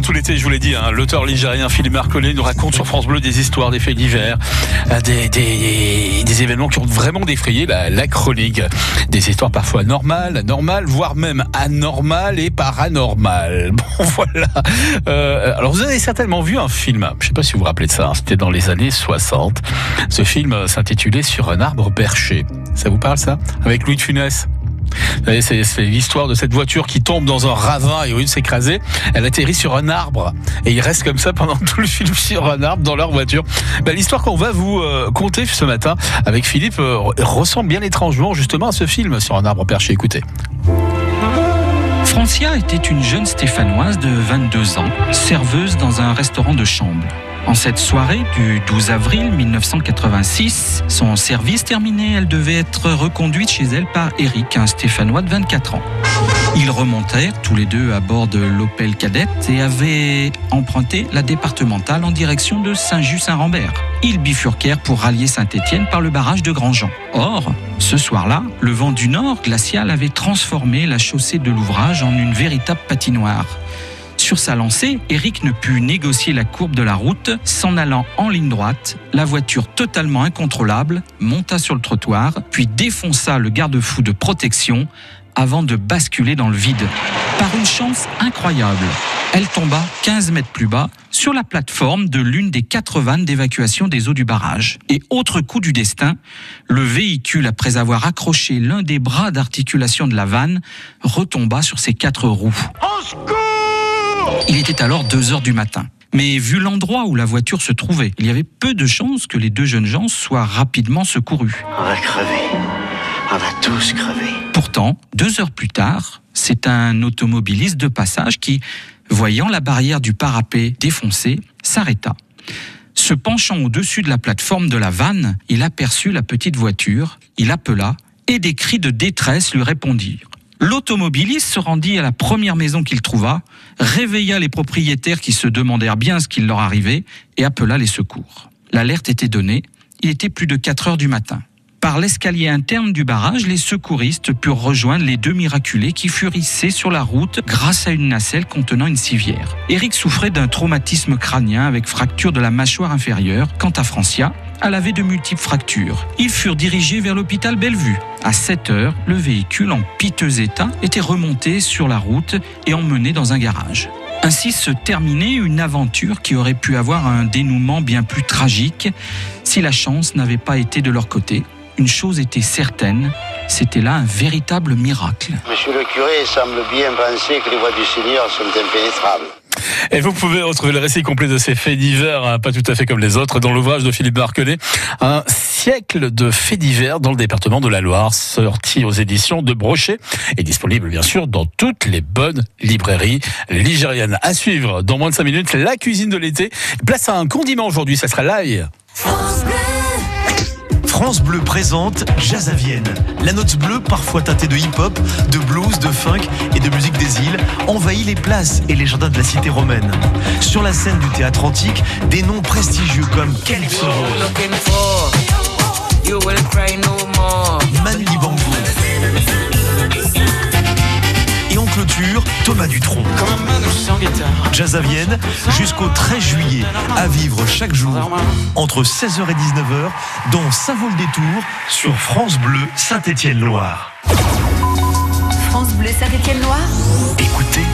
tout l'été, je vous l'ai dit. Hein, L'auteur ligérien Philippe Marcollet nous raconte sur France Bleu des histoires, des faits divers, euh, des, événements qui ont vraiment défrayé la, la chronique. Des histoires parfois normales, anormales, voire même anormales et paranormales. Bon, voilà. Euh, alors, vous avez certainement vu un film. Je ne sais pas si vous vous rappelez de ça. hein, C'était dans les années 60. Ce film euh, s'intitulait Sur un arbre perché. Ça vous parle, ça? Avec Louis de Funès C'est l'histoire de cette voiture qui tombe dans un ravin et au lieu de s'écraser, elle atterrit sur un arbre. Et il reste comme ça pendant tout le film sur un arbre dans leur voiture. Ben, L'histoire qu'on va vous euh, conter ce matin avec Philippe euh, ressemble bien étrangement justement à ce film sur un arbre perché. Écoutez. Francia était une jeune stéphanoise de 22 ans, serveuse dans un restaurant de chambre. En cette soirée du 12 avril 1986, son service terminé, elle devait être reconduite chez elle par Eric, un stéphanois de 24 ans. Ils remontèrent tous les deux à bord de l'Opel Cadette et avaient emprunté la départementale en direction de Saint-Just-Saint-Rambert. Ils bifurquèrent pour rallier Saint-Étienne par le barrage de Grandjean. Or, ce soir-là, le vent du nord glacial avait transformé la chaussée de l'ouvrage en une véritable patinoire. Sur sa lancée, Eric ne put négocier la courbe de la route. S'en allant en ligne droite, la voiture totalement incontrôlable monta sur le trottoir, puis défonça le garde-fou de protection avant de basculer dans le vide. Par une chance incroyable, elle tomba 15 mètres plus bas sur la plateforme de l'une des quatre vannes d'évacuation des eaux du barrage. Et autre coup du destin, le véhicule, après avoir accroché l'un des bras d'articulation de la vanne, retomba sur ses quatre roues. Il était alors 2 heures du matin. Mais vu l'endroit où la voiture se trouvait, il y avait peu de chances que les deux jeunes gens soient rapidement secourus. On va crever. On va tous crever. Pourtant, deux heures plus tard, c'est un automobiliste de passage qui, voyant la barrière du parapet défoncée, s'arrêta. Se penchant au-dessus de la plateforme de la vanne, il aperçut la petite voiture, il appela, et des cris de détresse lui répondirent. L'automobiliste se rendit à la première maison qu'il trouva, réveilla les propriétaires qui se demandèrent bien ce qu'il leur arrivait et appela les secours. L'alerte était donnée, il était plus de 4 heures du matin. Par l'escalier interne du barrage, les secouristes purent rejoindre les deux miraculés qui furent hissés sur la route grâce à une nacelle contenant une civière. Eric souffrait d'un traumatisme crânien avec fracture de la mâchoire inférieure. Quant à Francia, avait de multiples fractures. Ils furent dirigés vers l'hôpital Bellevue. À 7 heures, le véhicule en piteux état était remonté sur la route et emmené dans un garage. Ainsi se terminait une aventure qui aurait pu avoir un dénouement bien plus tragique si la chance n'avait pas été de leur côté. Une chose était certaine, c'était là un véritable miracle. Monsieur le curé semble bien penser que les voies du Seigneur sont impénétrables. Et vous pouvez retrouver le récit complet de ces faits divers, hein, pas tout à fait comme les autres, dans l'ouvrage de Philippe Marcollet, Un siècle de faits divers dans le département de la Loire, sorti aux éditions de Brochet et disponible bien sûr dans toutes les bonnes librairies ligériennes. À suivre dans moins de 5 minutes, la cuisine de l'été. Place à un condiment aujourd'hui, ça sera l'ail. France présente Jazz à Vienne. La note bleue, parfois teintée de hip-hop, de blues, de funk et de musique des îles, envahit les places et les jardins de la cité romaine. Sur la scène du théâtre antique, des noms prestigieux comme Calypso Rose, looking Thomas Dutronc. Jazz à Vienne jusqu'au 13 juillet, à vivre chaque jour entre 16h et 19h dans Ça vaut le détour sur France Bleu Saint-Étienne-Loire. France Bleu Saint-Étienne-Loire, Écoutez,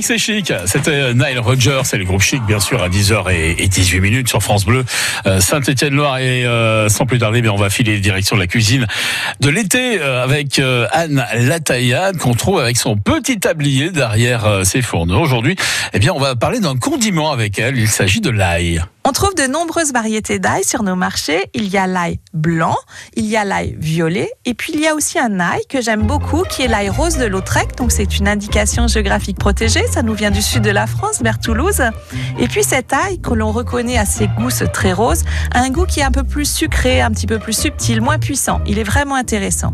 fric, c'est chic. C'était Nile Rogers, c'est le groupe chic, bien sûr, à 10h et 18 minutes sur France Bleu, euh, Saint-Étienne-Loire. Et euh, sans plus tarder, on va filer direction de la cuisine de l'été euh, avec Anne Lataillade, qu'on trouve avec son petit tablier derrière ses fourneaux. Aujourd'hui, eh bien, on va parler d'un condiment avec elle. Il s'agit de l'ail. On trouve de nombreuses variétés d'ail sur nos marchés. Il y a l'ail blanc, il y a l'ail violet, et puis il y a aussi un ail que j'aime beaucoup, qui est l'ail rose de Lautrec. Donc c'est une indication géographique protégée. Ça nous vient du sud de la France, vers Toulouse. Et puis cet ail que l'on reconnaît à ses gousses très roses, a un goût qui est un peu plus sucré, un petit peu plus subtil, moins puissant. Il est vraiment intéressant.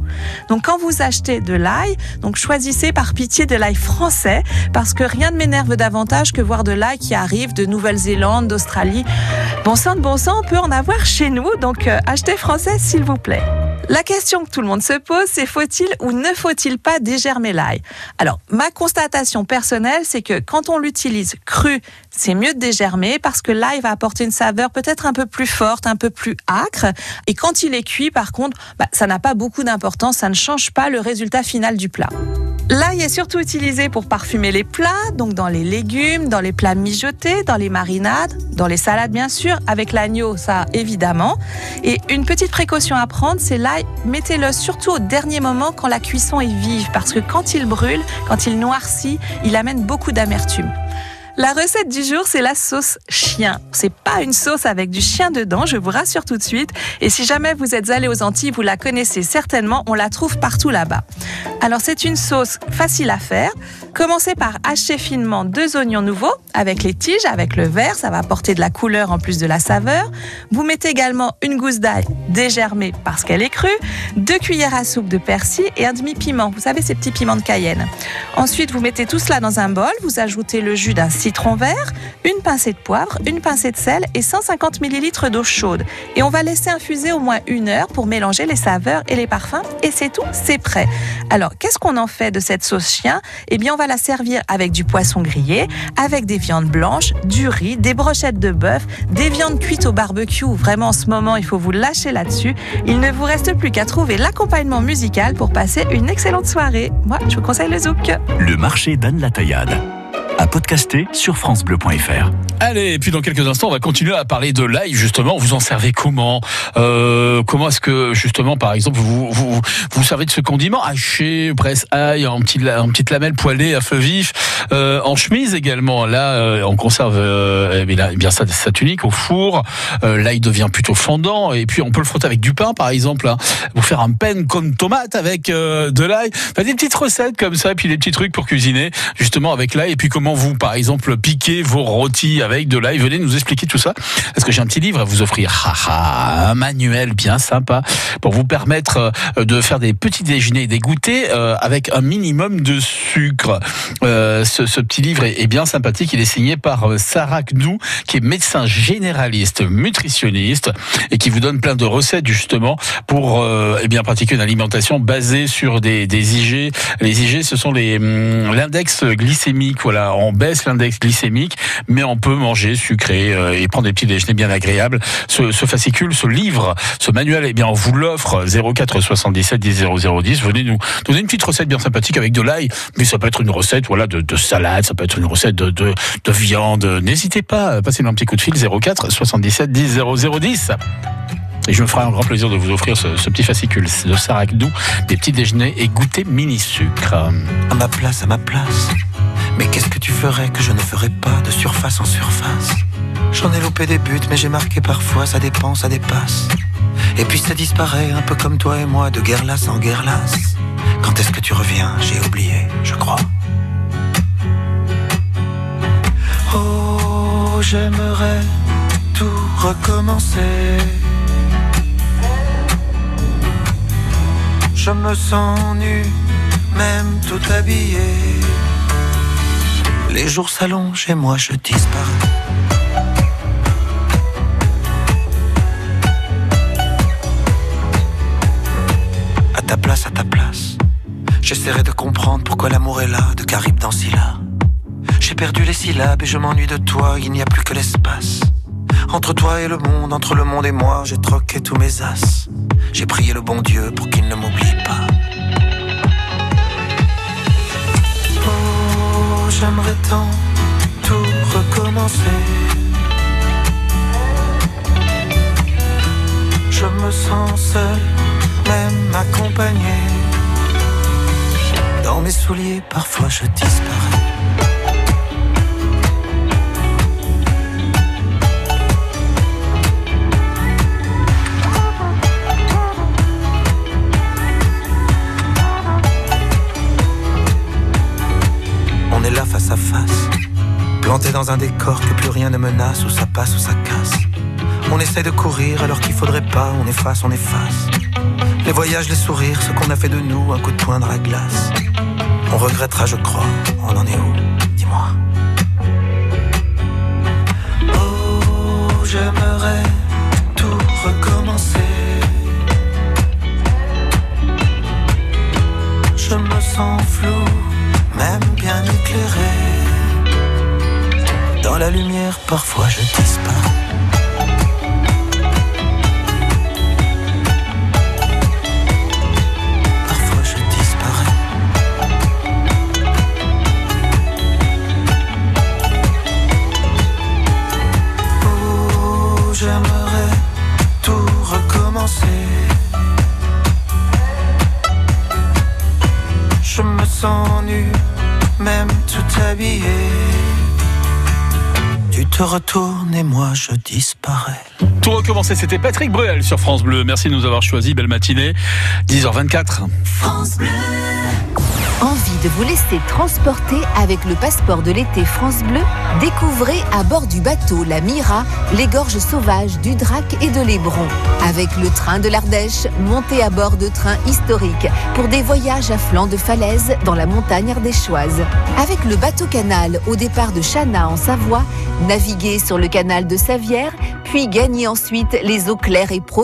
Donc quand vous achetez de l'ail, donc choisissez par pitié de l'ail français, parce que rien ne m'énerve davantage que voir de l'ail qui arrive de Nouvelle-Zélande, d'Australie Bon sang de bon sang, on peut en avoir chez nous, donc euh, achetez français s'il vous plaît. La question que tout le monde se pose, c'est faut-il ou ne faut-il pas dégermer l'ail? Alors, ma constatation personnelle, c'est que quand on l'utilise cru, c'est mieux de dégermer parce que l'ail va apporter une saveur peut-être un peu plus forte, un peu plus âcre. Et quand il est cuit, par contre, bah, ça n'a pas beaucoup d'importance, ça ne change pas le résultat final du plat. L'ail est surtout utilisé pour parfumer les plats, donc dans les légumes, dans les plats mijotés, dans les marinades, dans les salades bien sûr, avec l'agneau, ça évidemment. Et une petite précaution à prendre, c'est l'ail, mettez-le surtout au dernier moment quand la cuisson est vive, parce que quand il brûle, quand il noircit, il amène beaucoup d'amertume. La recette du jour, c'est la sauce chien. C'est pas une sauce avec du chien dedans, je vous rassure tout de suite. Et si jamais vous êtes allé aux Antilles, vous la connaissez certainement, on la trouve partout là-bas. Alors c'est une sauce facile à faire. Commencez par hacher finement deux oignons nouveaux avec les tiges, avec le verre, ça va apporter de la couleur en plus de la saveur. Vous mettez également une gousse d'ail dégermée parce qu'elle est crue, deux cuillères à soupe de persil et un demi-piment. Vous savez ces petits piments de Cayenne. Ensuite, vous mettez tout cela dans un bol, vous ajoutez le jus d'un citron vert, une pincée de poivre, une pincée de sel et 150 ml d'eau chaude. Et on va laisser infuser au moins une heure pour mélanger les saveurs et les parfums. Et c'est tout, c'est prêt. Alors, qu'est-ce qu'on en fait de cette sauce chien? Eh bien, on va la servir avec du poisson grillé, avec des viandes blanches, du riz, des brochettes de bœuf, des viandes cuites au barbecue. Vraiment, en ce moment, il faut vous lâcher là-dessus. Il ne vous reste plus qu'à trouver l'accompagnement musical pour passer une excellente soirée. Moi, je vous conseille le zouk. Le marché d'Anne la Taillade à podcaster sur francebleu.fr. Allez, et puis dans quelques instants, on va continuer à parler de l'ail, justement. Vous en servez comment? Euh, Comment est-ce que, justement, par exemple, vous, vous, servez de ce condiment? Haché, presse ail, en, petit, en petite lamelle poêlée à feu vif, euh, en chemise également. Là, euh, on conserve eh bien, eh bien sa, sa, tunique au four. L'ail devient plutôt fondant, et puis on peut le frotter avec du pain, par exemple. Hein. Vous faire un pain comme tomate avec de l'ail. Des petites recettes comme ça, et puis des petits trucs pour cuisiner, justement, avec l'ail. Et puis comment vous, par exemple, piquez vos rôtis avec de l'ail. Venez nous expliquer tout ça. Parce que j'ai un petit livre à vous offrir. un manuel bien sympa pour vous permettre euh, de faire des petits déjeuners et des goûters euh, avec un minimum de sucre. Euh, ce, petit livre est, bien sympathique. Il est signé par Sarah Gnou, qui est médecin généraliste, nutritionniste et qui vous donne plein de recettes justement pour eh bien pratiquer une alimentation basée sur des, des IG. Les IG, ce sont les hum, l'index glycémique. Voilà, on baisse l'index glycémique, mais on peut manger sucré euh, et prendre des petits déjeuners bien agréables. Ce, fascicule, ce livre, ce manuel, eh bien, on vous l'offre 04 77 10 0010. Venez nous donner une petite recette bien sympathique avec de l'ail, mais ça peut être une recette, voilà, de, de salade, ça peut être une recette de viande. N'hésitez pas, passez-nous un petit coup de fil 04 77 10 0010. Et je me ferai un grand plaisir de vous offrir ce, petit fascicule de Sarah Dou, des petits déjeuners et goûter mini sucre. À ma place, à ma place. Mais qu'est-ce que tu ferais que je ne ferais pas de surface en surface? J'en ai loupé des buts, mais j'ai marqué parfois, ça dépend, ça dépasse. Et puis ça disparaît, un peu comme toi et moi, de guerre lasse en guerre lasse. Quand est-ce que tu reviens? J'ai oublié, je crois. Oh, j'aimerais tout recommencer. Je me sens nu, même tout habillé. Les jours s'allongent et moi je disparais. À ta place, à ta place. J'essaierai de comprendre pourquoi l'amour est là, de Caribe dans Scylla. J'ai perdu les syllabes et je m'ennuie de toi, il n'y a plus que l'espace. Entre toi et le monde, entre le monde et moi, j'ai troqué tous mes as. J'ai prié le bon Dieu pour qu'il ne m'oublie pas. J'aimerais tant tout recommencer. Je me sens seul, même accompagné. Dans mes souliers, parfois je disparais. Dans un décor que plus rien ne menace, où ça passe ou ça casse. On essaie de courir alors qu'il faudrait pas, on efface, on efface. Les voyages, les sourires, ce qu'on a fait de nous, un coup de poing dans la glace. On regrettera, je crois, on en est où? Dis-moi. Oh, j'aimerais tout recommencer. Je me sens flou, même bien éclairé. Dans la lumière, parfois je disparais. Te retournes et moi je disparais. Tout recommencer, c'était Patrick Bruel sur France Bleu. Merci de nous avoir choisi. Belle matinée. 10h24. Envie de vous laisser transporter avec le passeport de l'été France Bleu Découvrez à bord du bateau La Mira les gorges sauvages du Drac et de l'Hébron. Avec le train de l'Ardèche, montez à bord de trains historiques pour des voyages à flanc de falaise dans la montagne ardéchoise. Avec le bateau canal au départ de Chana en Savoie, naviguez sur le canal de Savière, puis gagnez ensuite les eaux claires et profondes